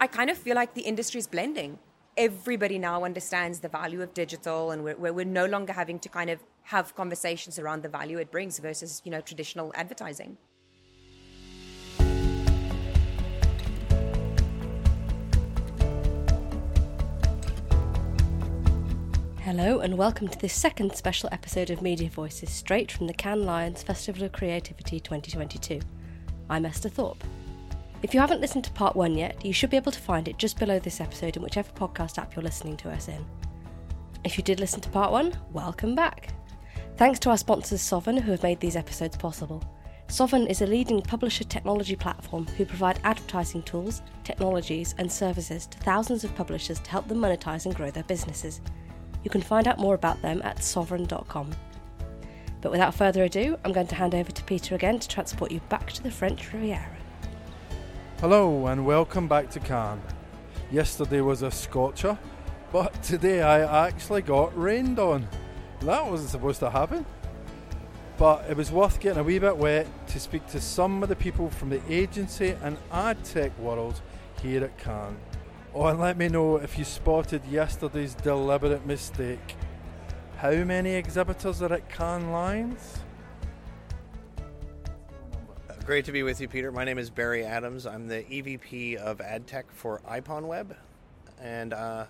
I kind of feel like the industry is blending. Everybody now understands the value of digital, and we're, we're no longer having to kind of have conversations around the value it brings versus you know traditional advertising. Hello, and welcome to this second special episode of Media Voices straight from the Cannes Lions Festival of Creativity 2022. I'm Esther Thorpe. If you haven't listened to part one yet, you should be able to find it just below this episode in whichever podcast app you're listening to us in. If you did listen to part one, welcome back. Thanks to our sponsors Sovrn who have made these episodes possible. Sovrn is a leading publisher technology platform who provide advertising tools, technologies, and services to thousands of publishers to help them monetize and grow their businesses. You can find out more about them at sovrn.com. But without further ado, I'm going to hand over to Peter again to transport you back to the French Riviera. Hello and welcome back to Cannes. Yesterday was a scorcher, but today I actually got rained on. That wasn't supposed to happen. But it was worth getting a wee bit wet to speak to some of the people from the agency and ad tech world here at Cannes. Oh, and let me know if you spotted yesterday's deliberate mistake. How many exhibitors are at Cannes Lions? Great to be with you, Peter. My name is Barry Adams. I'm the EVP of Ad Tech for IPONWEB, and uh,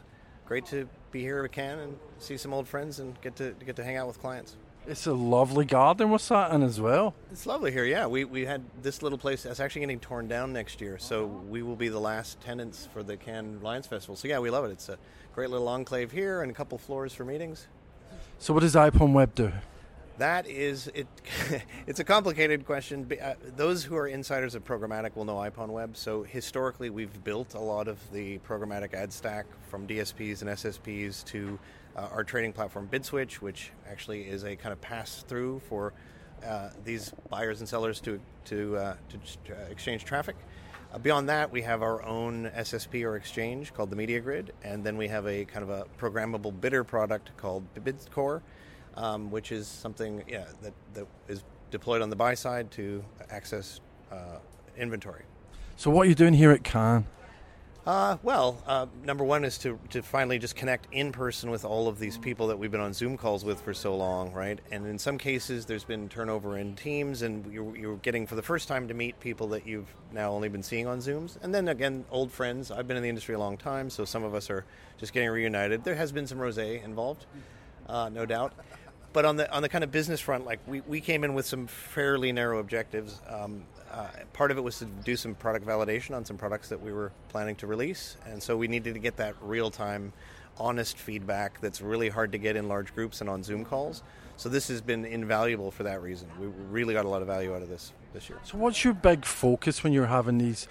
great to be here at Cannes and see some old friends and get to get to hang out with clients. It's a lovely garden we're sat in as well. It's lovely here. Yeah, we, we had this little place that's actually getting torn down next year, so we will be the last tenants for the Cannes Lions Festival. So yeah, we love it. It's a great little enclave here and a couple floors for meetings. So what does IPONWEB do? That is it. it's a complicated question. Uh, those who are insiders of programmatic will know IPONWEB. So historically, we've built a lot of the programmatic ad stack from DSPs and SSPs to uh, our trading platform BidSwitch, which actually is a kind of pass through for uh, these buyers and sellers to to uh, to uh, exchange traffic. Beyond that, we have our own SSP or exchange called the Media Grid, and then we have a kind of a programmable bidder product called BidCore um, which is something yeah, that, that is deployed on the buy side to access uh, inventory. So, what are you doing here at Cannes? Uh, well, uh, number one is to, to finally just connect in person with all of these people that we've been on Zoom calls with for so long, right? And in some cases, there's been turnover in teams, and you're, you're getting for the first time to meet people that you've now only been seeing on Zooms. And then again, old friends. I've been in the industry a long time, so some of us are just getting reunited. There has been some rose involved, uh, no doubt but on the on the kind of business front, like we, we came in with some fairly narrow objectives. Um, uh, part of it was to do some product validation on some products that we were planning to release, and so we needed to get that real time, honest feedback that's really hard to get in large groups and on Zoom calls. So this has been invaluable for that reason. We really got a lot of value out of this this year. So what's your big focus when you're having these?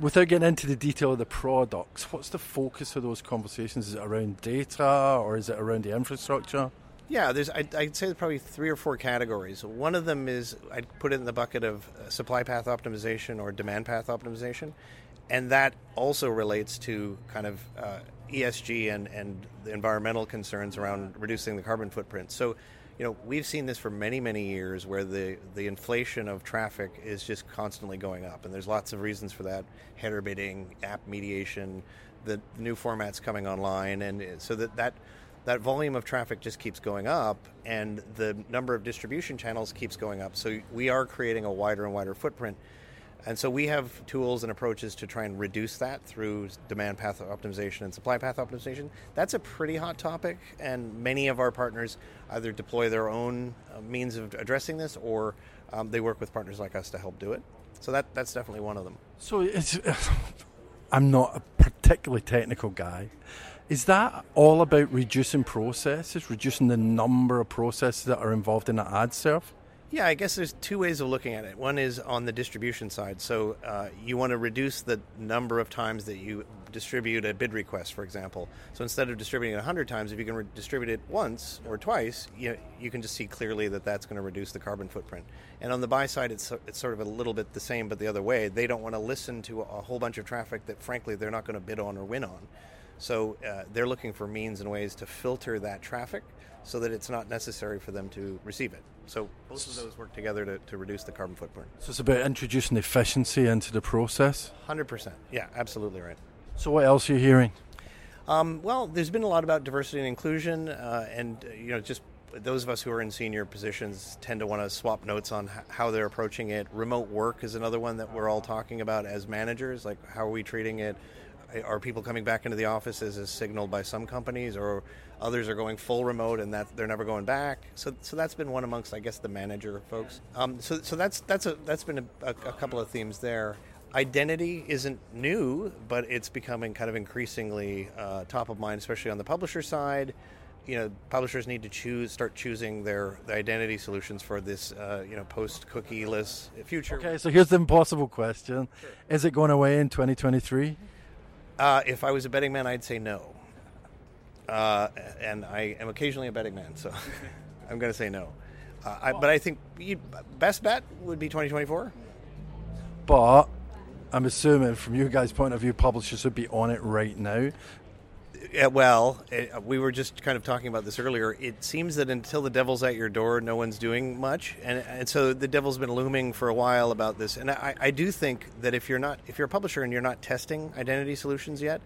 Without getting into the detail of the products, what's the focus of those conversations? Is it around data or is it around the infrastructure? Yeah, there's. I'd, I'd, say there's probably three or four categories. One of them is I'd put it in the bucket of uh, supply path optimization or demand path optimization, and that also relates to kind of uh, ESG and and the environmental concerns around reducing the carbon footprint. So, you know, we've seen this for many many years where the the inflation of traffic is just constantly going up, and there's lots of reasons for that: header bidding, app mediation, the new formats coming online, and so that that that volume of traffic just keeps going up and the number of distribution channels keeps going up. So we are creating a wider and wider footprint. And so we have tools and approaches to try and reduce that through demand path optimization and supply path optimization. That's a pretty hot topic, and many of our partners either deploy their own uh, means of addressing this or um, they work with partners like us to help do it. So that, that's definitely one of them. So it's, I'm not a particularly technical guy. Is that all about reducing processes, reducing the number of processes that are involved in an ad serve? Yeah, I guess there's two ways of looking at it. One is on the distribution side. So uh, you want to reduce the number of times that you distribute a bid request, for example. So instead of distributing it 100 times, if you can re- distribute it once or twice, you, you can just see clearly that that's going to reduce the carbon footprint. And on the buy side, it's, it's sort of a little bit the same, but the other way. They don't want to listen to a whole bunch of traffic that, frankly, they're not going to bid on or win on. So uh, they're looking for means and ways to filter that traffic so that it's not necessary for them to receive it. So both of those work together to, to reduce the carbon footprint. So it's about introducing efficiency into the process? 100%. Yeah, absolutely right. So, what else are you hearing? Um, well, there's been a lot about diversity and inclusion, uh, and uh, you know, just those of us who are in senior positions tend to want to swap notes on how they're approaching it. Remote work is another one that we're all talking about as managers. Like, how are we treating it? Are people coming back into the offices as signaled by some companies, or others are going full remote and that they're never going back? So, so that's been one amongst, I guess, the manager folks. Um, so, so that's that's a that's been a, a, couple of themes there identity isn't new, but it's becoming kind of increasingly uh, top of mind, especially on the publisher side. You know, publishers need to choose, start choosing their, their identity solutions for this, uh, you know, post cookie-less future. Okay, so here's the impossible question: sure. Is it going away in 2023? Uh, if I was a betting man, I'd say no. Uh, and I am occasionally a betting man, so I'm going to say no. Uh, I, but I think best bet would be 2024. But I'm assuming, from you guys' point of view, publishers would be on it right now. Well, uh, we were just kind of talking about this earlier. It seems that until the devil's at your door, no one's doing much, and and so the devil's been looming for a while about this. And I, I do think that if you're not if you're a publisher and you're not testing identity solutions yet,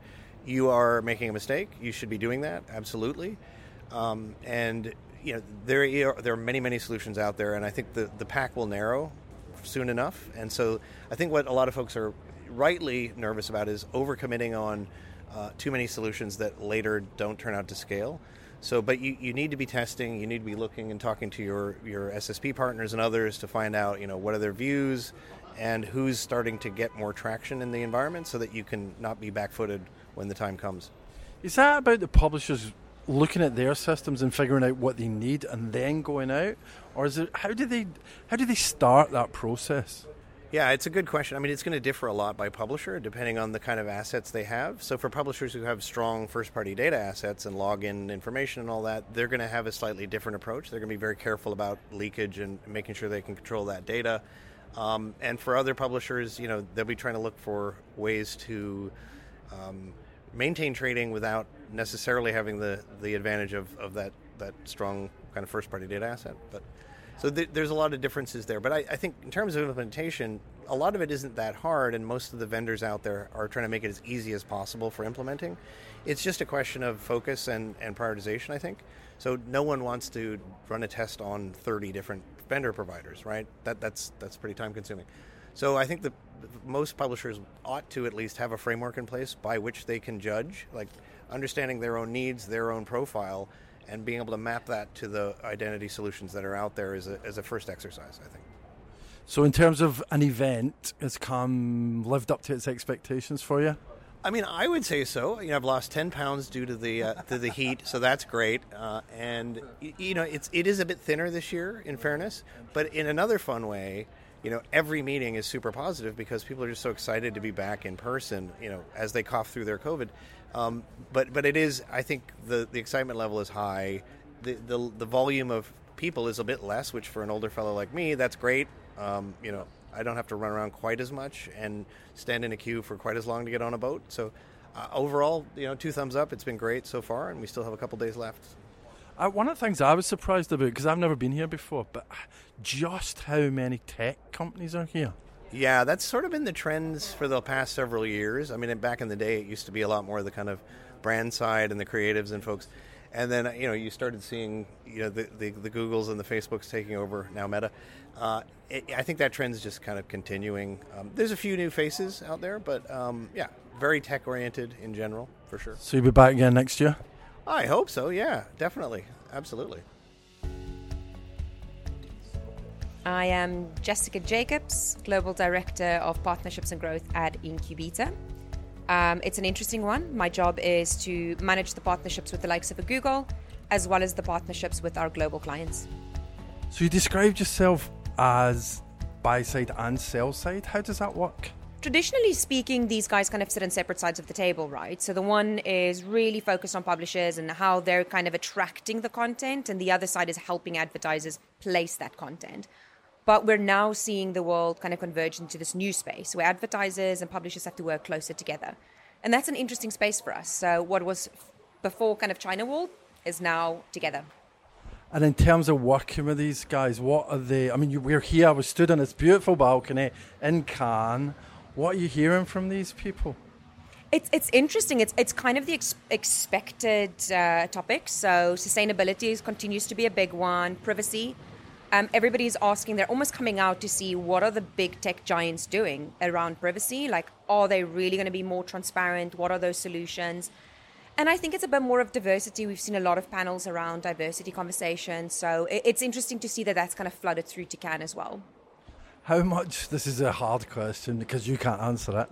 you are making a mistake. You should be doing that absolutely. Um, and you know there are, there are many many solutions out there, and I think the the pack will narrow soon enough. And so I think what a lot of folks are rightly nervous about is overcommitting on uh, too many solutions that later don't turn out to scale. So, but you, you need to be testing, you need to be looking and talking to your, your SSP partners and others to find out, you know, what are their views and who's starting to get more traction in the environment so that you can not be backfooted when the time comes. Is that about the publishers looking at their systems and figuring out what they need and then going out, or is it how do they how do they start that process? Yeah, it's a good question. I mean, it's going to differ a lot by publisher depending on the kind of assets they have. So, for publishers who have strong first party data assets and login information and all that, they're going to have a slightly different approach. They're going to be very careful about leakage and making sure they can control that data. Um, and for other publishers, you know, they'll be trying to look for ways to um, maintain trading without necessarily having the, the advantage of, of that, that strong kind of first party data asset. But so th- there's a lot of differences there. But I, I, think in terms of implementation, a lot of it isn't that hard, and most of the vendors out there are trying to make it as easy as possible for implementing. It's just a question of focus and, and prioritization, I think. So no one wants to run a test on 30 different vendor providers, right? That, that's, that's pretty time consuming. So I think the most publishers ought to at least have a framework in place by which they can judge, like understanding their own needs, their own profile, and being able to map that to the identity solutions that are out there is a, is a first exercise, I think. So, in terms of an event, has Cannes lived up to its expectations for you? I mean, I would say so. You know, I've lost ten pounds due to the uh, to the heat, so that's great. Uh, and you know, it's it is a bit thinner this year, in fairness. But in another fun way, you know, every meeting is super positive because people are just so excited to be back in person. You know, as they cough through their COVID. Um, but but it is. I think the the excitement level is high. The, the the volume of people is a bit less, which for an older fellow like me, that's great. Um, you know, I don't have to run around quite as much and stand in a queue for quite as long to get on a boat. So uh, overall, you know, two thumbs up. It's been great so far, and we still have a couple days left. Uh, one of the things I was surprised about because I've never been here before, but just how many tech companies are here. Yeah, that's sort of been the trends for the past several years. I mean, back in the day, it used to be a lot more the kind of brand side and the creatives and folks. And then you know you started seeing you know the, the, the Googles and the Facebooks taking over now Meta. Uh, it, I think that trend is just kind of continuing. Um, there's a few new faces out there, but um, yeah, very tech oriented in general for sure. So you'll be back again next year. I hope so. Yeah, definitely, absolutely. I am Jessica Jacobs, Global Director of Partnerships and Growth at Incubeta. Um, it's an interesting one. My job is to manage the partnerships with the likes of a Google, as well as the partnerships with our global clients. So you described yourself as buy side and sell side. How does that work? Traditionally speaking, these guys kind of sit on separate sides of the table, right? So the one is really focused on publishers and how they're kind of attracting the content, and the other side is helping advertisers place that content. But we're now seeing the world kind of converge into this new space where advertisers and publishers have to work closer together. And that's an interesting space for us. So what was before kind of China wall is now together. And in terms of working with these guys, what are they? I mean, you, we're here, we stood on this beautiful balcony in Cannes. What are you hearing from these people? It's it's interesting. It's it's kind of the ex- expected uh, topic. So sustainability is, continues to be a big one. Privacy. Um, everybody's asking. They're almost coming out to see what are the big tech giants doing around privacy. Like, are they really going to be more transparent? What are those solutions? And I think it's a bit more of diversity. We've seen a lot of panels around diversity conversations. So it's interesting to see that that's kind of flooded through to Cannes as well. How much, this is a hard question because you can't answer it,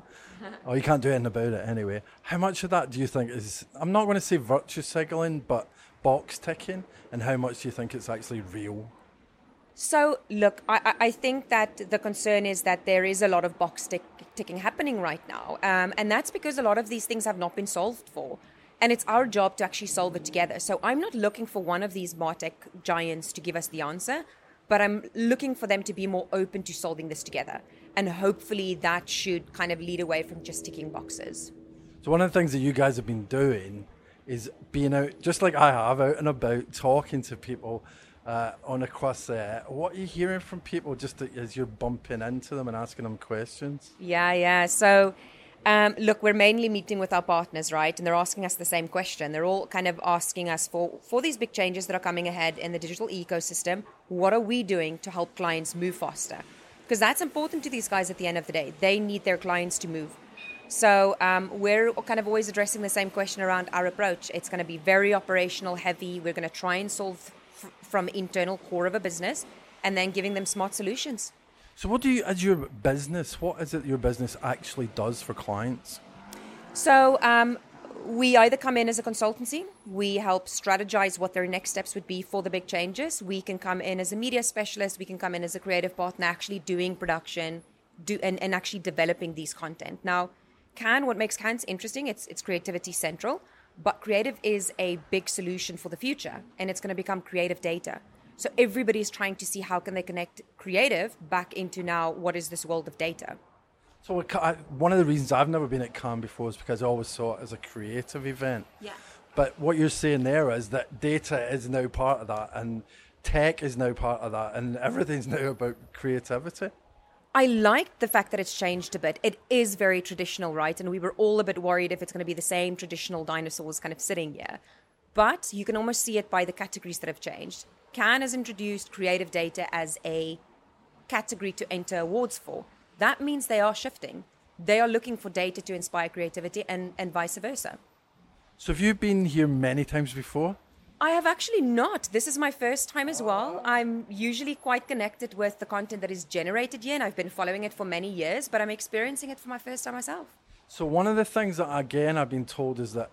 or you can't do anything about it anyway. How much of that do you think is, I'm not going to say virtue signaling, but box ticking, and how much do you think it's actually real? So, look, I, I think that the concern is that there is a lot of box tick, ticking happening right now. Um, and that's because a lot of these things have not been solved for. And it's our job to actually solve it together. So, I'm not looking for one of these MarTech giants to give us the answer, but I'm looking for them to be more open to solving this together. And hopefully that should kind of lead away from just ticking boxes. So, one of the things that you guys have been doing is being out, just like I have, out and about, talking to people uh, on across there. What are you hearing from people just as you're bumping into them and asking them questions? Yeah, yeah. So, um, look, we're mainly meeting with our partners, right? And they're asking us the same question. They're all kind of asking us for, for these big changes that are coming ahead in the digital ecosystem. What are we doing to help clients move faster? Because that's important to these guys at the end of the day. They need their clients to move. So um, we're kind of always addressing the same question around our approach. It's going to be very operational heavy. We're going to try and solve f- from internal core of a business and then giving them smart solutions. So, what do you, as your business, what is it your business actually does for clients? So, um, we either come in as a consultancy, we help strategize what their next steps would be for the big changes. We can come in as a media specialist, we can come in as a creative partner, actually doing production do, and, and actually developing these content. Now, Cannes, what makes Cannes interesting, it's, it's creativity central, but creative is a big solution for the future, and it's going to become creative data. So everybody is trying to see how can they connect creative back into now what is this world of data. So one of the reasons I've never been at Cannes before is because I always saw it as a creative event. Yeah. But what you're saying there is that data is now part of that, and tech is now part of that, and everything's now about creativity. I like the fact that it's changed a bit. It is very traditional, right? And we were all a bit worried if it's going to be the same traditional dinosaurs kind of sitting here. But you can almost see it by the categories that have changed. Cannes has introduced creative data as a category to enter awards for. That means they are shifting. They are looking for data to inspire creativity and, and vice versa. So, have you been here many times before? I have actually not. This is my first time as well. Oh. I'm usually quite connected with the content that is generated here, and I've been following it for many years, but I'm experiencing it for my first time myself. So, one of the things that, again, I've been told is that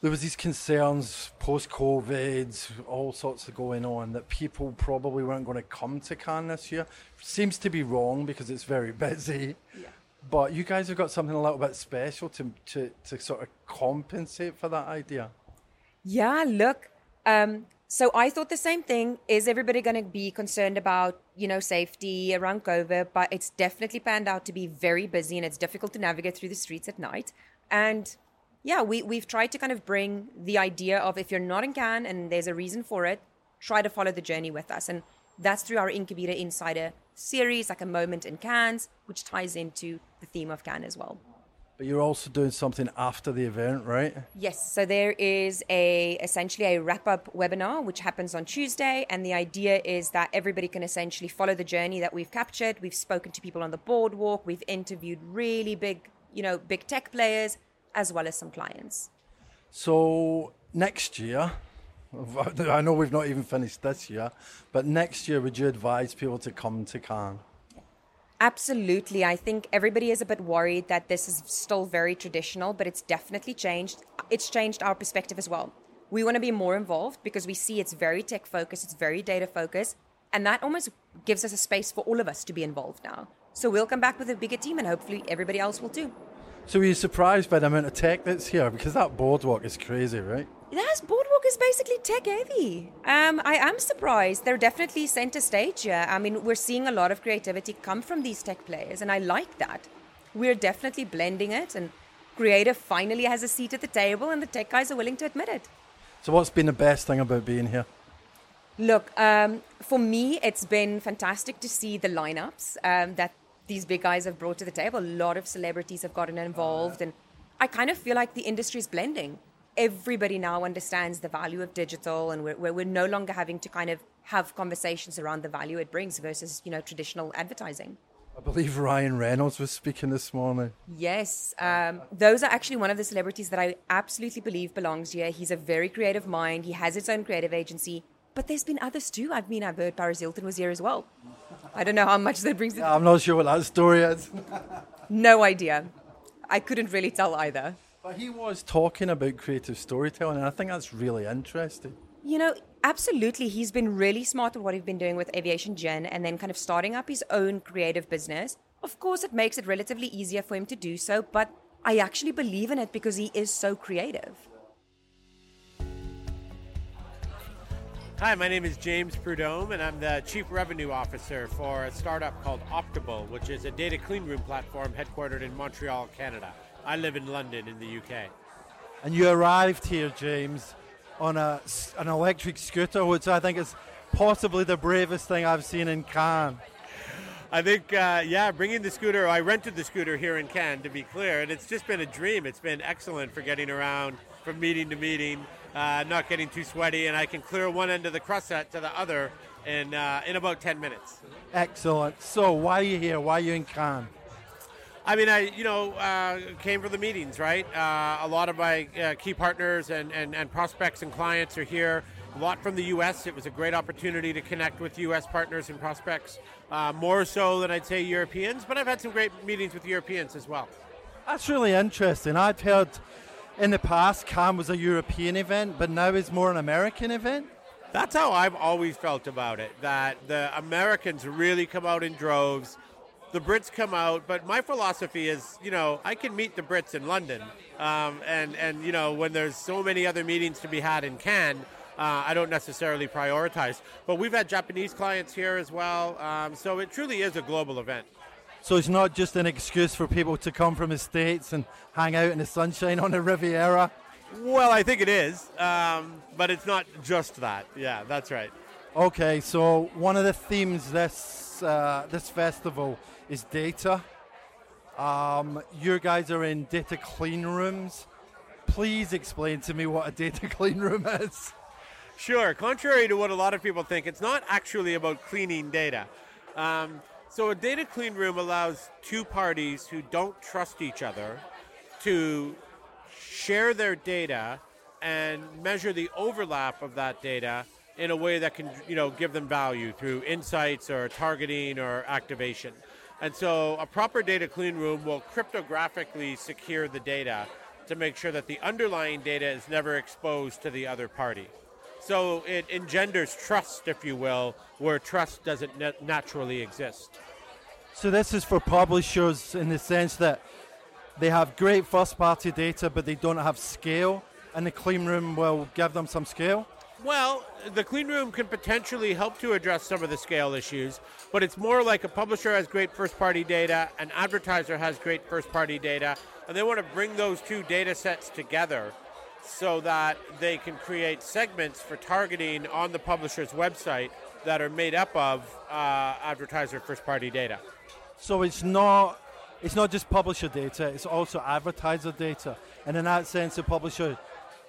there was these concerns post COVID, all sorts of going on, that people probably weren't going to come to Cannes this year. Seems to be wrong because it's very busy. Yeah. But you guys have got something a little bit special to, to, to sort of compensate for that idea. Yeah, look. Um, so I thought the same thing. Is everybody going to be concerned about, you know, safety around COVID? But it's definitely panned out to be very busy and it's difficult to navigate through the streets at night. And yeah, we, we've tried to kind of bring the idea of if you're not in Cannes and there's a reason for it, try to follow the journey with us. And that's through our Incubeta Insider series, like a moment in Cannes, which ties into the theme of Cannes as well. But you're also doing something after the event, right? Yes. So there is a essentially a wrap up webinar which happens on Tuesday, and the idea is that everybody can essentially follow the journey that we've captured. We've spoken to people on the boardwalk. We've interviewed really big, you know, big tech players as well as some clients. So next year, I know we've not even finished this year, but next year, would you advise people to come to Cannes? Absolutely. I think everybody is a bit worried that this is still very traditional, but it's definitely changed. It's changed our perspective as well. We want to be more involved because we see it's very tech focused, it's very data focused, and that almost gives us a space for all of us to be involved now. So we'll come back with a bigger team, and hopefully everybody else will too. So were you surprised by the amount of tech that's here? Because that boardwalk is crazy, right? Yes, boardwalk is basically tech heavy. Um, I am surprised. They're definitely center stage here. I mean, we're seeing a lot of creativity come from these tech players, and I like that. We're definitely blending it, and creative finally has a seat at the table, and the tech guys are willing to admit it. So, what's been the best thing about being here? Look, um, for me, it's been fantastic to see the lineups um, that these big guys have brought to the table. A lot of celebrities have gotten involved, and I kind of feel like the industry is blending. Everybody now understands the value of digital, and we're, we're no longer having to kind of have conversations around the value it brings versus you know traditional advertising. I believe Ryan Reynolds was speaking this morning. Yes, um, those are actually one of the celebrities that I absolutely believe belongs here. He's a very creative mind. He has his own creative agency, but there's been others too. I mean, I've heard Paris Hilton was here as well. I don't know how much that brings. Yeah, I'm not sure what that story is. no idea. I couldn't really tell either. But he was talking about creative storytelling, and I think that's really interesting. You know, absolutely. He's been really smart at what he's been doing with Aviation Gin and then kind of starting up his own creative business. Of course, it makes it relatively easier for him to do so, but I actually believe in it because he is so creative. Hi, my name is James Prudhomme, and I'm the Chief Revenue Officer for a startup called Optable, which is a data cleanroom platform headquartered in Montreal, Canada. I live in London, in the UK. And you arrived here, James, on a, an electric scooter, which I think is possibly the bravest thing I've seen in Cannes. I think, uh, yeah, bringing the scooter, I rented the scooter here in Cannes, to be clear, and it's just been a dream. It's been excellent for getting around from meeting to meeting uh, not getting too sweaty, and I can clear one end of the Croisette to the other in, uh, in about 10 minutes. Excellent. So, why are you here? Why are you in Cannes? I mean, I you know uh, came for the meetings, right? Uh, a lot of my uh, key partners and, and, and prospects and clients are here. A lot from the U.S. It was a great opportunity to connect with U.S. partners and prospects, uh, more so than I'd say Europeans. But I've had some great meetings with Europeans as well. That's really interesting. I've heard in the past, Cannes was a European event, but now it's more an American event? That's how I've always felt about it, that the Americans really come out in droves. The Brits come out, but my philosophy is, you know, I can meet the Brits in London. Um, and, and, you know, when there's so many other meetings to be had in Cannes, uh, I don't necessarily prioritize. But we've had Japanese clients here as well. Um, so it truly is a global event. So it's not just an excuse for people to come from the States and hang out in the sunshine on the Riviera? Well, I think it is, um, but it's not just that. Yeah, that's right. Okay, so one of the themes this uh, this festival is data. Um, you guys are in data clean rooms. Please explain to me what a data clean room is. Sure. Contrary to what a lot of people think, it's not actually about cleaning data. Um, so a data clean room allows two parties who don't trust each other to share their data and measure the overlap of that data in a way that can you know give them value through insights or targeting or activation. And so a proper data clean room will cryptographically secure the data to make sure that the underlying data is never exposed to the other party. So it engenders trust, if you will, where trust doesn't naturally exist. So this is for publishers in the sense that they have great first party data, but they don't have scale, and the clean room will give them some scale? Well, the clean room can potentially help to address some of the scale issues, but it's more like a publisher has great first party data, an advertiser has great first party data, and they want to bring those two data sets together so that they can create segments for targeting on the publisher's website that are made up of uh, advertiser first party data. So it's not it's not just publisher data, it's also advertiser data. And in that sense, the publisher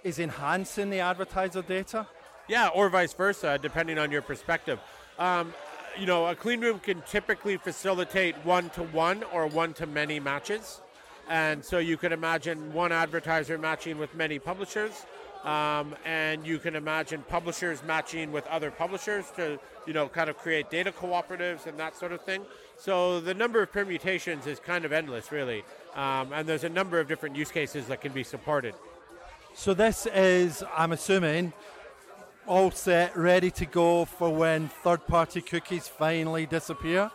is enhancing the advertiser data? Yeah, or vice versa, depending on your perspective. Um, you know, a clean room can typically facilitate one to one or one to many matches. And so you could imagine one advertiser matching with many publishers, um, and you can imagine publishers matching with other publishers to, you know, kind of create data cooperatives and that sort of thing. So the number of permutations is kind of endless, really. Um, and there's a number of different use cases that can be supported. So this is, I'm assuming, all set, ready to go for when third-party cookies finally disappear.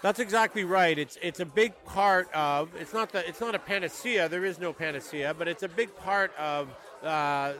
That's exactly right. It's it's a big part of. It's not the. It's not a panacea. There is no panacea, but it's a big part of uh,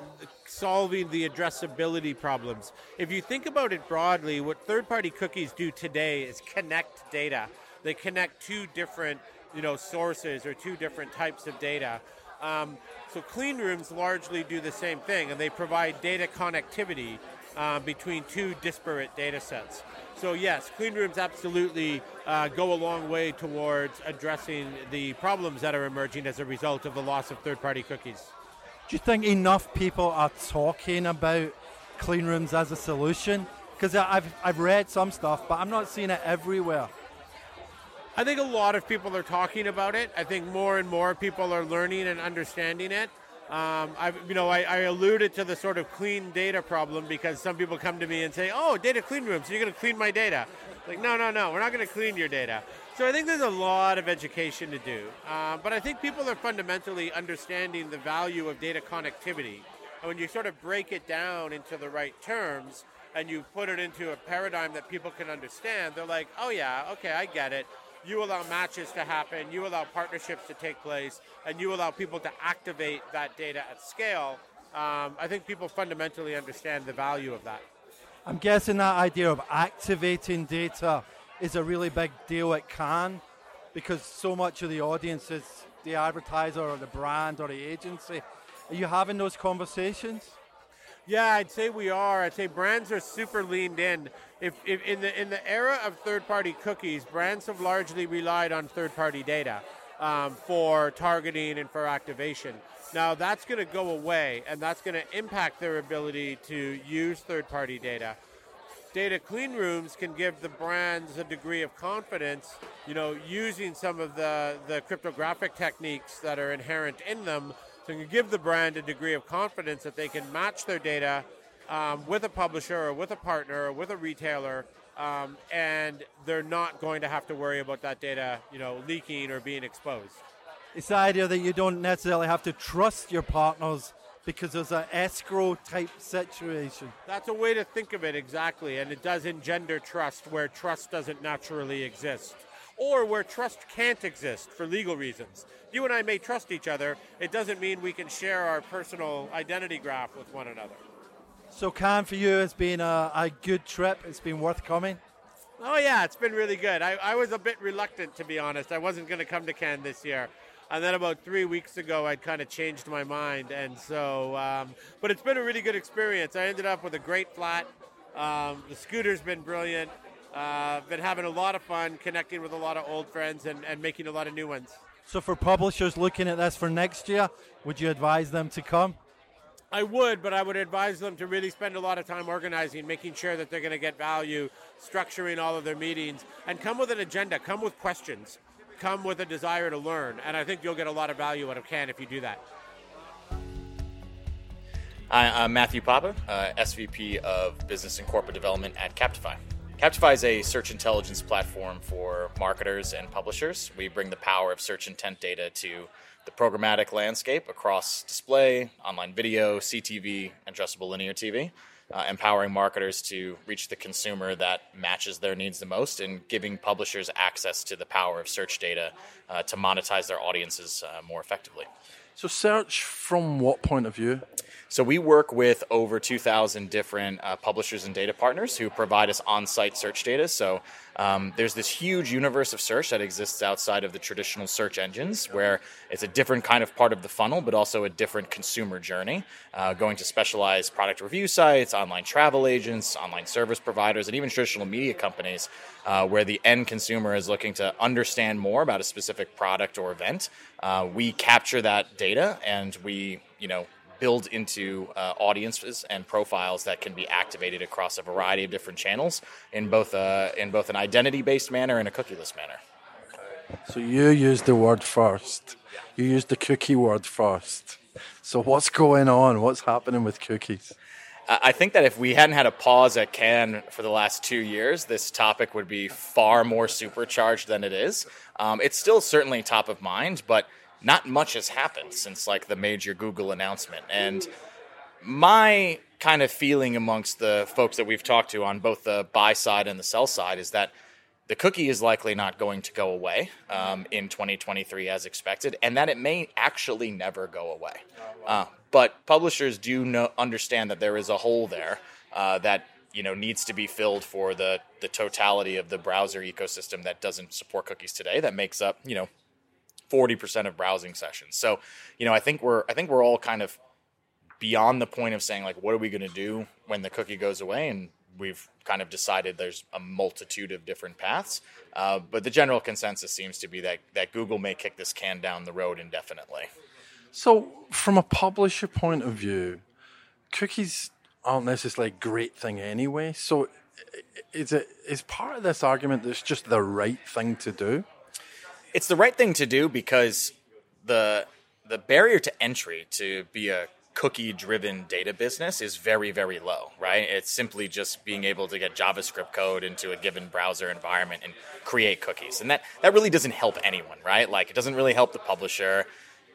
solving the addressability problems. If you think about it broadly, what third-party cookies do today is connect data. They connect two different, you know, sources or two different types of data. Um, so clean rooms largely do the same thing, and they provide data connectivity uh, between two disparate data sets. So yes, clean rooms absolutely uh, go a long way towards addressing the problems that are emerging as a result of the loss of third-party cookies. Do you think enough people are talking about clean rooms as a solution? Because I've, I've read some stuff, but I'm not seeing it everywhere. I think a lot of people are talking about it. I think more and more people are learning and understanding it. Um, I've, you know, I, I, alluded to the sort of clean data problem because some people come to me and say, "Oh, data clean room, so you're going to clean my data?" Like, no, no, no, we're not going to clean your data. So I think there's a lot of education to do, uh, but I think people are fundamentally understanding the value of data connectivity. And when you sort of break it down into the right terms and you put it into a paradigm that people can understand, they're like, "Oh yeah, okay, I get it." You allow matches to happen, you allow partnerships to take place, and you allow people to activate that data at scale, um, I think people fundamentally understand the value of that. I'm guessing that idea of activating data is a really big deal at Cannes because so much of the audience is the advertiser or the brand or the agency. Are you having those conversations? Yeah, I'd say we are. I'd say brands are super leaned in. If, if in the in the era of third-party cookies, brands have largely relied on third-party data um, for targeting and for activation. Now that's going to go away, and that's going to impact their ability to use third-party data. Data clean rooms can give the brands a degree of confidence, you know, using some of the, the cryptographic techniques that are inherent in them so you give the brand a degree of confidence that they can match their data um, with a publisher or with a partner or with a retailer, um, and they're not going to have to worry about that data, you know, leaking or being exposed. It's the idea that you don't necessarily have to trust your partners because there's an escrow type situation. That's a way to think of it exactly, and it does engender trust where trust doesn't naturally exist or where trust can't exist for legal reasons. You and I may trust each other, it doesn't mean we can share our personal identity graph with one another. So, Cannes for you it's been a, a good trip. It's been worth coming. Oh, yeah, it's been really good. I, I was a bit reluctant, to be honest. I wasn't going to come to Cannes this year. And then about three weeks ago, I'd kind of changed my mind. And so, um, but it's been a really good experience. I ended up with a great flat. Um, the scooter's been brilliant. Uh, been having a lot of fun connecting with a lot of old friends and, and making a lot of new ones. So, for publishers looking at this for next year, would you advise them to come? I would, but I would advise them to really spend a lot of time organizing, making sure that they're going to get value, structuring all of their meetings, and come with an agenda, come with questions, come with a desire to learn. And I think you'll get a lot of value out of Cannes if you do that. Hi, I'm Matthew Papa, uh, SVP of Business and Corporate Development at Captify. Captify is a search intelligence platform for marketers and publishers. We bring the power of search intent data to the programmatic landscape across display, online video, CTV, and addressable linear TV, uh, empowering marketers to reach the consumer that matches their needs the most and giving publishers access to the power of search data uh, to monetize their audiences uh, more effectively. So, search from what point of view? So we work with over 2,000 different uh, publishers and data partners who provide us on-site search data. So um, there's this huge universe of search that exists outside of the traditional search engines, where it's a different kind of part of the funnel, but also a different consumer journey. Uh, going to specialized product review sites, online travel agents, online service providers, and even traditional media companies, uh, where the end consumer is looking to understand more about a specific product or event. Uh, we capture that data and we, you know, build into uh, audiences and profiles that can be activated across a variety of different channels in both a, in both an identity-based manner and a cookieless manner. So you use the word first. You use the cookie word first. So what's going on? What's happening with cookies? I think that if we hadn't had a pause at Cannes for the last two years, this topic would be far more supercharged than it is. Um, it's still certainly top of mind, but not much has happened since like the major Google announcement. And my kind of feeling amongst the folks that we've talked to on both the buy side and the sell side is that the cookie is likely not going to go away um, in 2023 as expected, and that it may actually never go away. Uh, but publishers do know, understand that there is a hole there uh, that you know needs to be filled for the the totality of the browser ecosystem that doesn't support cookies today. That makes up you know 40% of browsing sessions. So, you know, I think we're I think we're all kind of beyond the point of saying like, what are we going to do when the cookie goes away? And we've kind of decided there's a multitude of different paths. Uh, but the general consensus seems to be that, that Google may kick this can down the road indefinitely. So, from a publisher point of view, cookies aren't necessarily a great thing anyway. So, is it is part of this argument that it's just the right thing to do? It's the right thing to do because the the barrier to entry to be a cookie driven data business is very very low right? It's simply just being able to get javascript code into a given browser environment and create cookies. And that that really doesn't help anyone right? Like it doesn't really help the publisher.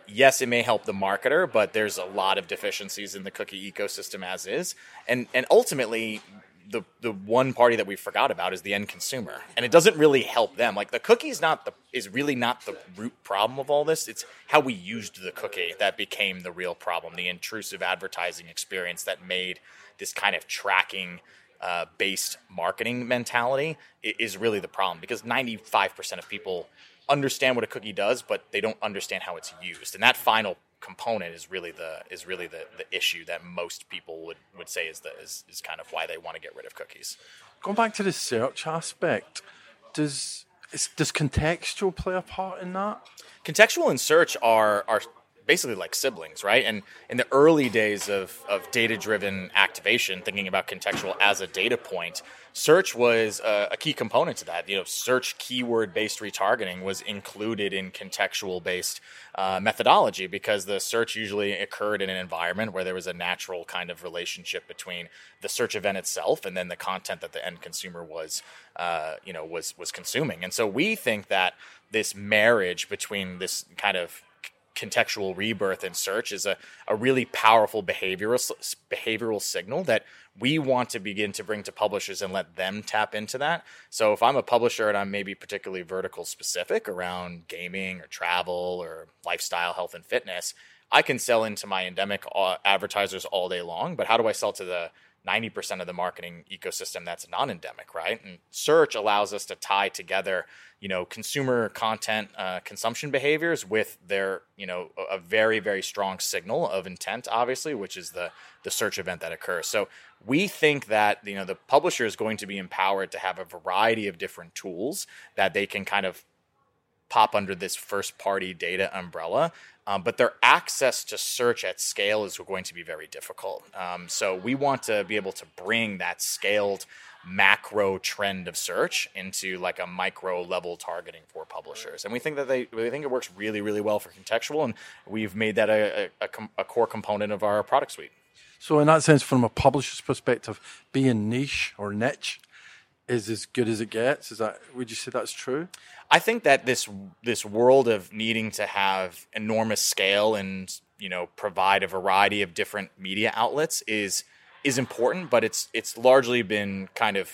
Yes, it may help the marketer, but there's a lot of deficiencies in the cookie ecosystem as is. And and ultimately the the one party that we forgot about is the end consumer. And it doesn't really help them. Like the cookie is not the is really not the root problem of all this. It's how we used the cookie that became the real problem. The intrusive advertising experience that made this kind of tracking uh, based marketing mentality is really the problem because 95% of people understand what a cookie does, but they don't understand how it's used. And that final component is really the is really the, the issue that most people would, would say is the is, is kind of why they want to get rid of cookies. Going back to the search aspect, does is, does contextual play a part in that? Contextual and search are are basically like siblings, right? And in the early days of, of data driven activation, thinking about contextual as a data point, search was a, a key component to that. You know, search keyword based retargeting was included in contextual based uh, methodology because the search usually occurred in an environment where there was a natural kind of relationship between the search event itself and then the content that the end consumer was, uh, you know, was was consuming. And so we think that this marriage between this kind of contextual rebirth in search is a, a really powerful behavioral behavioral signal that we want to begin to bring to publishers and let them tap into that. So if I'm a publisher and I'm maybe particularly vertical specific around gaming or travel or lifestyle, health and fitness, I can sell into my endemic uh, advertisers all day long, but how do I sell to the 90% of the marketing ecosystem that's non-endemic, right? And search allows us to tie together, you know, consumer content uh, consumption behaviors with their, you know, a, very very strong signal of intent, obviously, which is the the search event that occurs. So we think that you know the publisher is going to be empowered to have a variety of different tools that they can kind of pop under this first party data umbrella. Um, but their access to search at scale is going to be very difficult. Um, so we want to be able to bring that scaled macro trend of search into like a micro level targeting for publishers. And we think that they we think it works really really well for contextual, and we've made that a, a, a core component of our product suite. So in that sense, from a publisher's perspective, being niche or niche is as good as it gets. Is that would you say that's true? I think that this this world of needing to have enormous scale and you know provide a variety of different media outlets is is important, but it's it's largely been kind of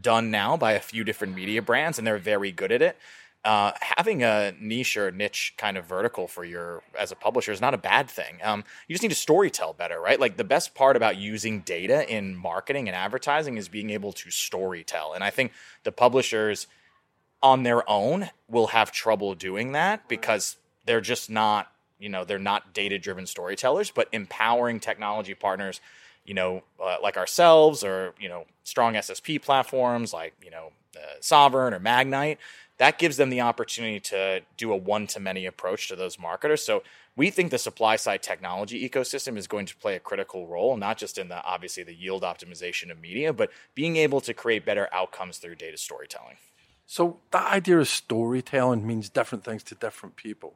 done now by a few different media brands, and they're very good at it uh, having a niche or niche kind of vertical for your as a publisher is not a bad thing. Um, you just need to story tell better, right? Like the best part about using data in marketing and advertising is being able to story tell. And I think the publishers on their own will have trouble doing that because they're just not, you know, they're not data driven storytellers, but empowering technology partners you know, uh, like ourselves or, you know, strong SSP platforms like, you know, uh, Sovrn or Magnite that gives them the opportunity to do a one to many approach to those marketers. So we think the supply side technology ecosystem is going to play a critical role, not just in the obviously the yield optimization of media, but being able to create better outcomes through data storytelling. So that idea of storytelling means different things to different people.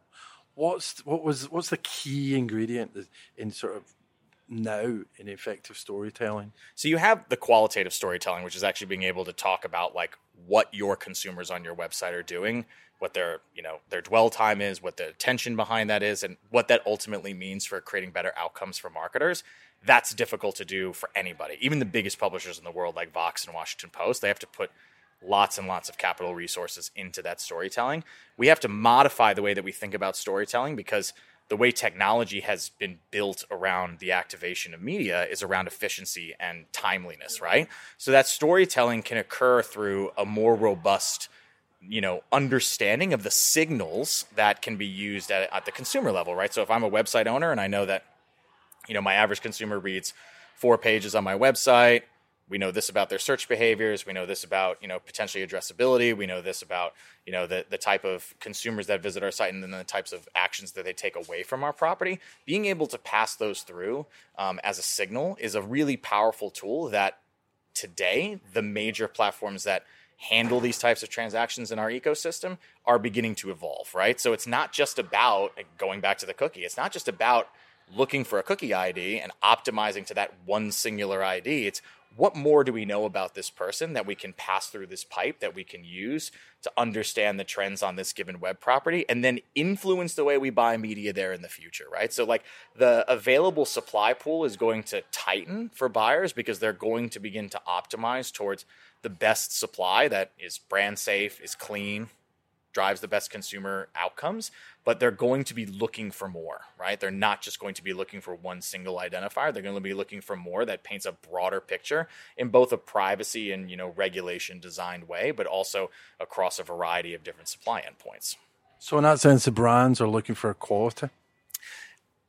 What's what was what's the key ingredient in sort of now in effective storytelling? So you have the qualitative storytelling, which is actually being able to talk about like what your consumers on your website are doing, what their you know their dwell time is, what the attention behind that is, and what that ultimately means for creating better outcomes for marketers. That's difficult to do for anybody, even the biggest publishers in the world, like Vox and Washington Post. They have to put lots and lots of capital resources into that storytelling. We have to modify the way that we think about storytelling because the way technology has been built around the activation of media is around efficiency and timeliness, mm. right? So that storytelling can occur through a more robust you know understanding of the signals that can be used at, at the consumer level right so if i'm a website owner and i know that you know, my average consumer reads four pages on my website. We know this about their search behaviors. We know this about, you know, potentially addressability. We know this about, you know, the, the type of consumers that visit our site and then the types of actions that they take away from our property. Being able to pass those through um, as a signal is a really powerful tool that today the major platforms that handle these types of transactions in our ecosystem are beginning to evolve, right? So it's not just about going back to the cookie. It's not just about looking for a cookie ID and optimizing to that one singular ID. It's what more do we know about this person that we can pass through this pipe that we can use to understand the trends on this given web property and then influence the way we buy media there in the future, right? So, like the available supply pool is going to tighten for buyers because they're going to begin to optimize towards the best supply that is brand safe, is clean, drives the best consumer outcomes, but they're going to be looking for more, right? They're not just going to be looking for one single identifier. They're going to be looking for more that paints a broader picture in both a privacy and, you know, regulation designed way, but also across a variety of different supply endpoints. So in that sense, the brands are looking for a quality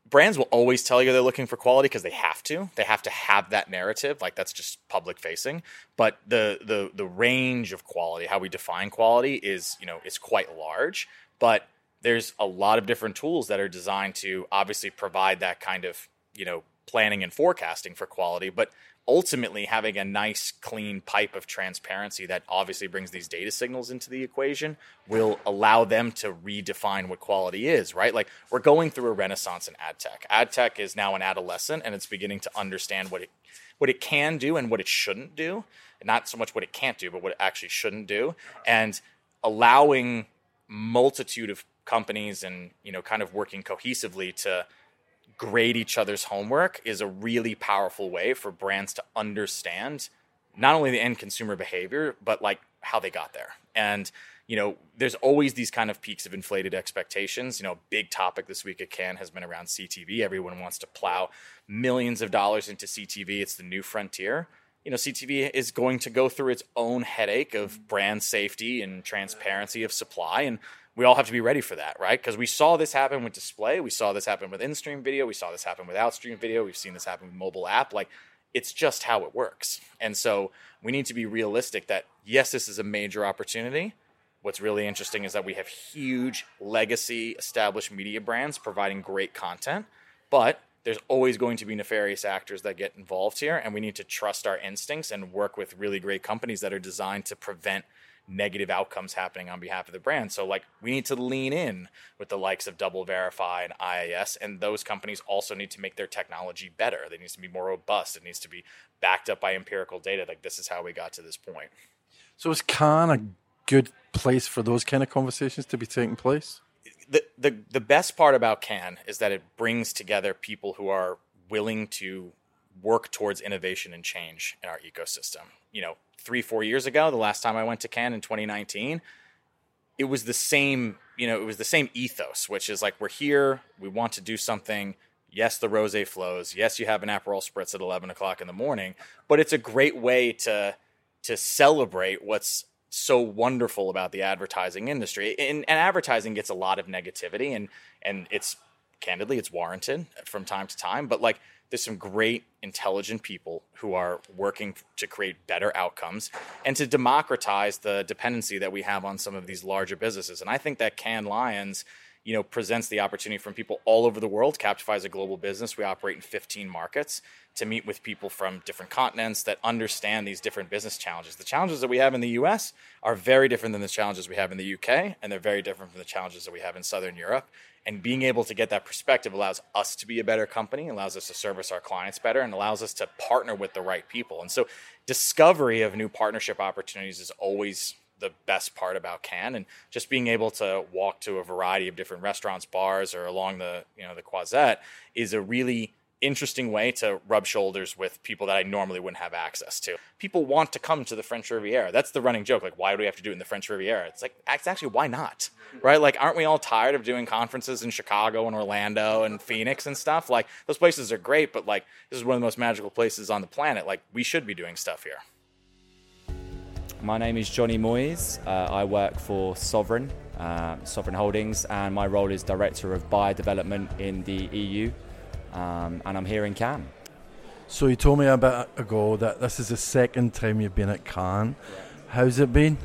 brands will always tell you they're looking for quality because they have to. They have to have that narrative. Like that's just public facing. But the the the range of quality, how we define quality, is you know is quite large. But there's a lot of different tools that are designed to obviously provide that kind of you know planning and forecasting for quality. But ultimately having a nice clean pipe of transparency that obviously brings these data signals into the equation will allow them to redefine what quality is right? Like we're going through a renaissance in ad tech. Ad tech is now an adolescent and it's beginning to understand what it what it can do and what it shouldn't do. Not so much what it can't do but what it actually shouldn't do. And allowing multitude of companies and you know kind of working cohesively to grade each other's homework is a really powerful way for brands to understand not only the end consumer behavior but like how they got there. And you know there's always these kind of peaks of inflated expectations. You know big topic this week at cannes has been around ctv everyone wants to plow millions of dollars into ctv it's the new frontier. You know ctv is going to go through its own headache of brand safety and transparency of supply. And we all have to be ready for that, right? Because we saw this happen with display, we saw this happen with in-stream video, we saw this happen with out-stream video, we've seen this happen with mobile app. Like it's just how it works. And so we need to be realistic that yes, this is a major opportunity. What's really interesting is that we have huge legacy established media brands providing great content, but there's always going to be nefarious actors that get involved here, and we need to trust our instincts and work with really great companies that are designed to prevent negative outcomes happening on behalf of the brand. So like we need to lean in with the likes of Double Verify and IAS and those companies also need to make their technology better. It needs to be more robust. It needs to be backed up by empirical data. Like this is how we got to this point. So is Cannes a good place for those kind of conversations to be taking place? The, the the best part about Cannes is that it brings together people who are willing to work towards innovation and change in our ecosystem. You know, three, four years ago, the last time I went to Cannes in 2019, it was the same, you know, it was the same ethos, which is like, we're here, we want to do something. Yes, the rose flows. Yes, you have an Aperol spritz at 11 o'clock in the morning, but it's a great way to, to celebrate what's so wonderful about the advertising industry. And, and advertising gets a lot of negativity and, and it's candidly, it's warranted from time to time, but like, there's some great intelligent people who are working to create better outcomes and to democratize the dependency that we have on some of these larger businesses. And i think that Cannes Lions you know presents the opportunity from people all over the world. Captify is a global business. We operate in 15 markets to meet with people from different continents that understand these different business challenges. The challenges that we have in the us are very different than the challenges we have in the uk and they're very different from the challenges that we have in southern europe. And being able to get that perspective allows us to be a better company, allows us to service our clients better, and allows us to partner with the right people. And so, discovery of new partnership opportunities is always the best part about Cannes, and just being able to walk to a variety of different restaurants, bars, or along the you know the Croisette is a really interesting way to rub shoulders with people that I normally wouldn't have access to. People want to come to the French Riviera. That's the running joke. Like, why do we have to do it in the French Riviera? It's like, it's actually, why not? Mm-hmm. Right? Like, aren't we all tired of doing conferences in Chicago and Orlando and Phoenix and stuff? Like, those places are great, but like, this is one of the most magical places on the planet. Like, we should be doing stuff here. My name is Johnny Moyes. Uh, I work for Sovrn, uh, Sovrn Holdings, and my role is Director of Buyer Development in the EU um, and I'm here in Cannes. So you told me a bit ago that this is the second time you've been at Cannes. How's it been?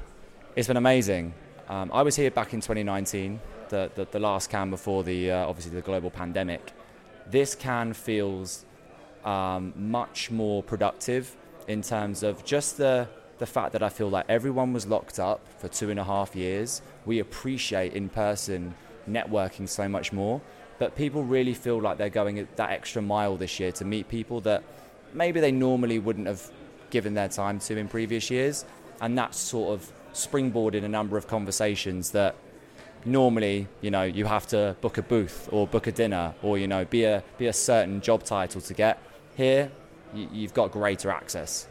It's been amazing. Um, I was here back in 2019, the, the, the last Cannes before the uh, obviously the global pandemic. This Cannes feels um, much more productive in terms of just the the fact that I feel like everyone was locked up for two and a half years. We appreciate in person networking so much more, but people really feel like they're going that extra mile this year to meet people that maybe they normally wouldn't have given their time to in previous years, and that's sort of springboarded a number of conversations that normally you know you have to book a booth or book a dinner or you know be a be a certain job title to get. Here you've got greater access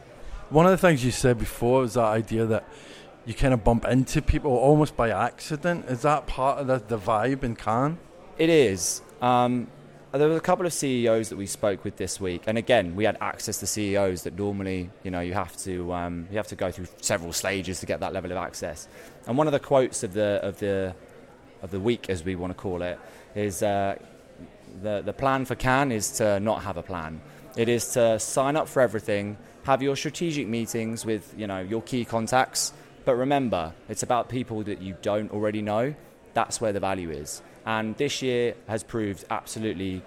one of the things you said before was that idea that you kind of bump into people almost by accident. Is that part of the, the vibe in Cannes? It is. Um, there were a couple of CEOs that we spoke with this week, and again, we had access to CEOs that normally, you know, you have to um, you have to go through several stages to get that level of access. And one of the quotes of the of the of the week, as we want to call it, is uh, the the plan for Cannes is to not have a plan. It is to sign up for everything, have your strategic meetings with you know your key contacts. But remember it's about people that you don't already know. That's where the value is. And this year has proved absolutely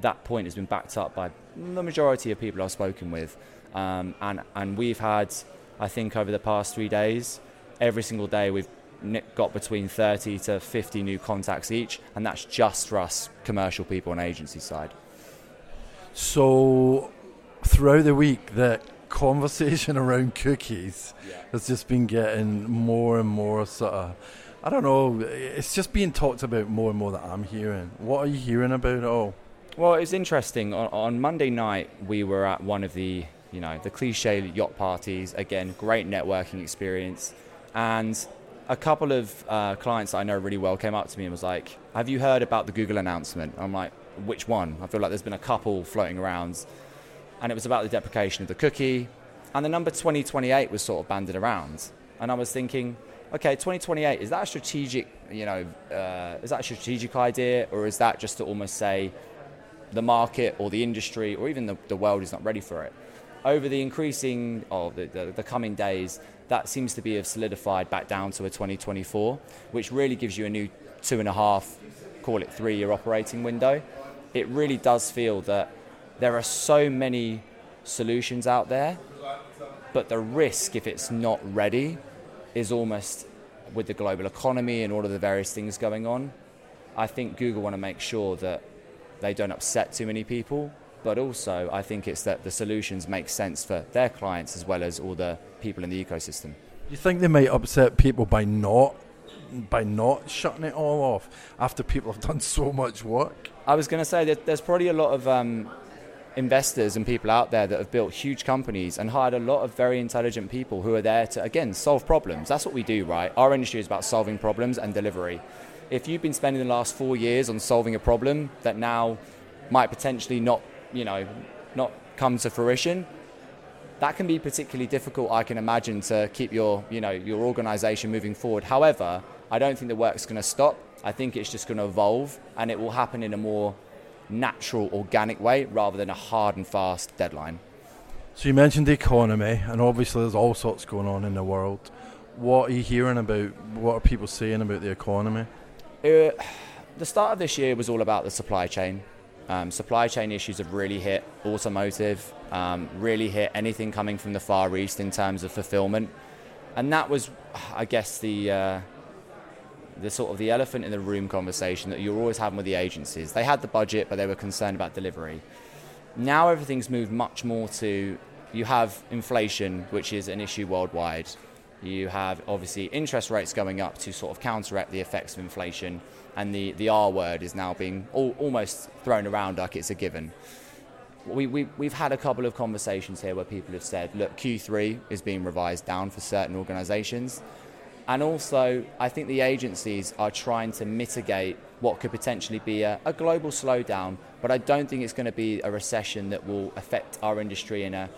that point has been backed up by the majority of people I've spoken with. Um, and and we've had I think over the past three days every single day we've got between 30 to 50 new contacts each. And that's just for us commercial people on agency side. So throughout the week the conversation around cookies yeah. has just been getting more and more sort of I don't know it's just being talked about more and more that I'm hearing. What are you hearing about it all? Well it's interesting. On, on Monday night we were at one of the you know the cliche yacht parties. Again great networking experience. And a couple of uh, clients I know really well came up to me and was like have you heard about the Google announcement? I'm like which one? I feel like there's been a couple floating around and it was about the deprecation of the cookie, and the number 2028 was sort of banded around. And I was thinking, okay, 2028 is that a strategic, you know, uh, is that a strategic idea, or is that just to almost say the market or the industry or even the, the world is not ready for it? Over the increasing of the, the, the coming days, that seems to be have solidified back down to a 2024, which really gives you a new two and a half, call it three year operating window. It really does feel that there are so many solutions out there, but the risk, if it's not ready, is almost with the global economy and all of the various things going on. I think Google want to make sure that they don't upset too many people, but also I think it's that the solutions make sense for their clients as well as all the people in the ecosystem. You think they might upset people by not by not shutting it all off after people have done so much work? I was going to say that there's probably a lot of um, investors and people out there that have built huge companies and hired a lot of very intelligent people who are there to, again, solve problems. That's what we do, right? Our industry is about solving problems and delivery. If you've been spending the last four years on solving a problem that now might potentially not, you know, not come to fruition, that can be particularly difficult, I can imagine, to keep your, you know, your organization moving forward. However, I don't think the work's going to stop. I think it's just going to evolve and it will happen in a more natural, organic way rather than a hard and fast deadline. So you mentioned the economy, and obviously there's all sorts going on in the world. What are you hearing about? What are people saying about the economy? Uh, the start of this year was all about the supply chain. Um, supply chain issues have really hit automotive, um, really hit anything coming from the Far East in terms of fulfillment, and that was, I guess, the uh, the sort of the elephant in the room conversation that you're always having with the agencies. They had the budget, but they were concerned about delivery. Now everything's moved much more to you have inflation, which is an issue worldwide. You have obviously interest rates going up to sort of counteract the effects of inflation, and the, the R word is now being all, almost thrown around like it's a given. We, we, we've had a couple of conversations here where people have said, look, Q3 is being revised down for certain organizations and also, I think the agencies are trying to mitigate what could potentially be a, a global slowdown, but I don't think it's going to be a recession that will affect our industry in a,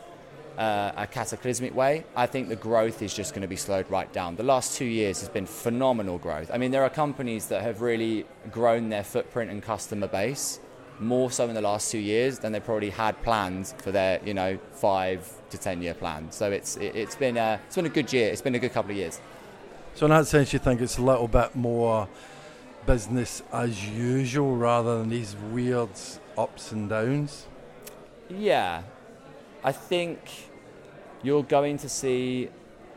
uh, a cataclysmic way. I think the growth is just going to be slowed right down. The last two years has been phenomenal growth. I mean, there are companies that have really grown their footprint and customer base more so in the last two years than they probably had planned for their, you know, five to ten year plan. So it's it, has been a, it's been a good year. It's been a good couple of years. So in that sense, you think it's a little bit more business as usual rather than these weird ups and downs. Yeah, I think you're going to see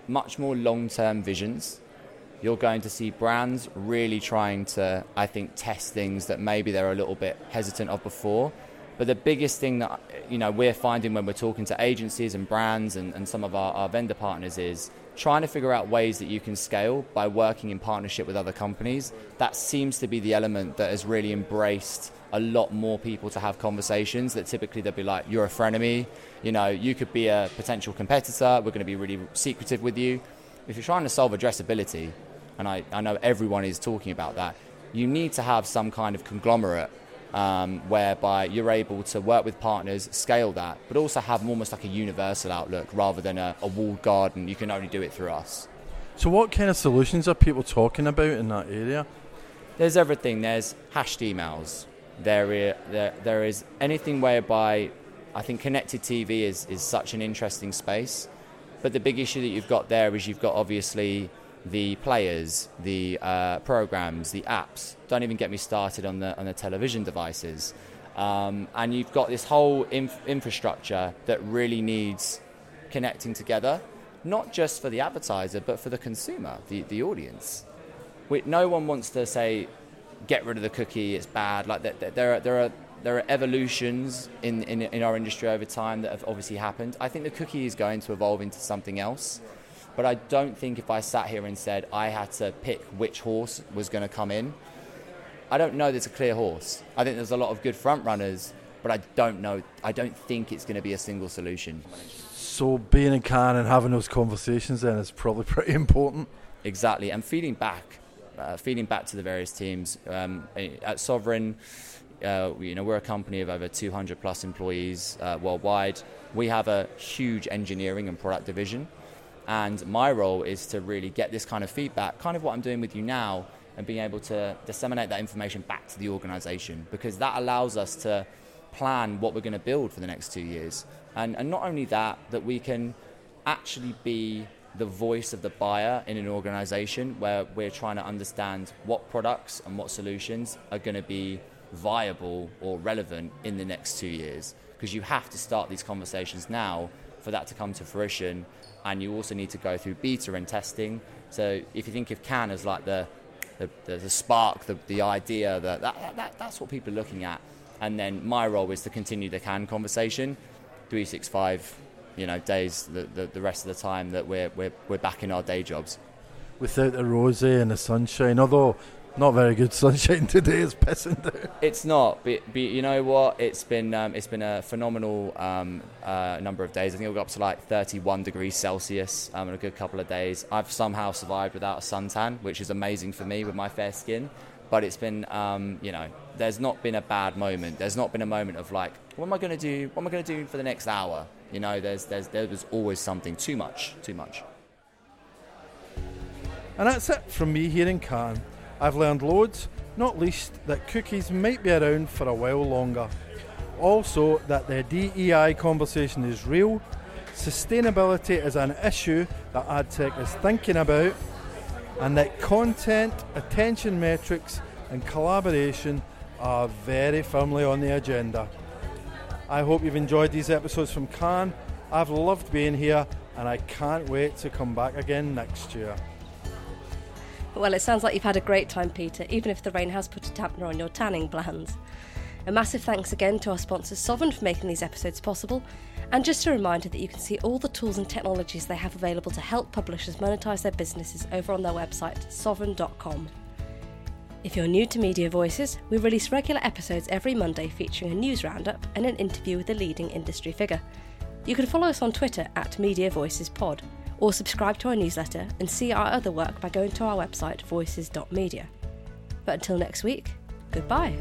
much more long term visions. You're going to see brands really trying to, I think, test things that maybe they're a little bit hesitant of before. But the biggest thing that you know we're finding when we're talking to agencies and brands and, and some of our, our vendor partners is trying to figure out ways that you can scale by working in partnership with other companies. That seems to be the element that has really embraced a lot more people to have conversations that typically they'll be like, you're a frenemy, you know, you could be a potential competitor, we're going to be really secretive with you. If you're trying to solve addressability, and I, I know everyone is talking about that, you need to have some kind of conglomerate um, whereby you're able to work with partners, scale that, but also have almost like a universal outlook rather than a, a walled garden. You can only do it through us. So, what kind of solutions are people talking about in that area? There's everything. There's hashed emails. There, there, there is anything whereby I think connected TV is, is such an interesting space. But the big issue that you've got there is you've got obviously the players, the uh, programs, the apps. Don't even get me started on the on the television devices. Um, and you've got this whole inf- infrastructure that really needs connecting together, not just for the advertiser, but for the consumer, the, the audience. We, no one wants to say, get rid of the cookie, it's bad. Like there, there, are, there, are, there are evolutions in, in, in our industry over time that have obviously happened. I think the cookie is going to evolve into something else. But I don't think if I sat here and said I had to pick which horse was going to come in, I don't know there's a clear horse. I think there's a lot of good front runners, but I don't know. I don't think it's going to be a single solution. So being in Cannes and having those conversations then is probably pretty important. Exactly, and feeding back, uh, feeding back to the various teams um, at Sovrn. Uh, you know, we're a company of over 200 plus employees uh, worldwide. We have a huge engineering and product division. And my role is to really get this kind of feedback, kind of what I'm doing with you now, and being able to disseminate that information back to the organization because that allows us to plan what we're going to build for the next two years. And, and not only that, that we can actually be the voice of the buyer in an organization where we're trying to understand what products and what solutions are going to be viable or relevant in the next two years. Because you have to start these conversations now for that to come to fruition and you also need to go through beta and testing. So if you think of Cannes as like the the, the, spark, the, the idea, that, that, that, that's what people are looking at. And then my role is to continue the Cannes conversation, 365, you know, days, the, the, the rest of the time that we're, we're, we're back in our day jobs. Without the rose and the sunshine, although not very good sunshine today. It's pissing down. It's not, but, but you know what? It's been um, it's been a phenomenal um, uh, number of days. I think it got up to like 31 degrees Celsius um, in a good couple of days. I've somehow survived without a suntan, which is amazing for me with my fair skin. But it's been, um, you know, there's not been a bad moment. There's not been a moment of like, what am I going to do? What am I going to do for the next hour? You know, there's, there's, there was always something. Too much, too much. And that's it from me here in Cannes. I've learned loads, not least that cookies might be around for a while longer. Also, that the DEI conversation is real, sustainability is an issue that AdTech is thinking about, and that content, attention metrics, and collaboration are very firmly on the agenda. I hope you've enjoyed these episodes from Cannes. I've loved being here, and I can't wait to come back again next year. Well, it sounds like you've had a great time, Peter, even if the rain has put a dampener on your tanning plans. A massive thanks again to our sponsor Sovrn for making these episodes possible, and just a reminder that you can see all the tools and technologies they have available to help publishers monetize their businesses over on their website, sovrn.com. If you're new to Media Voices, we release regular episodes every Monday featuring a news roundup and an interview with a leading industry figure. You can follow us on Twitter at Media Voices Pod or subscribe to our newsletter and see our other work by going to our website voices.media. But until next week, goodbye.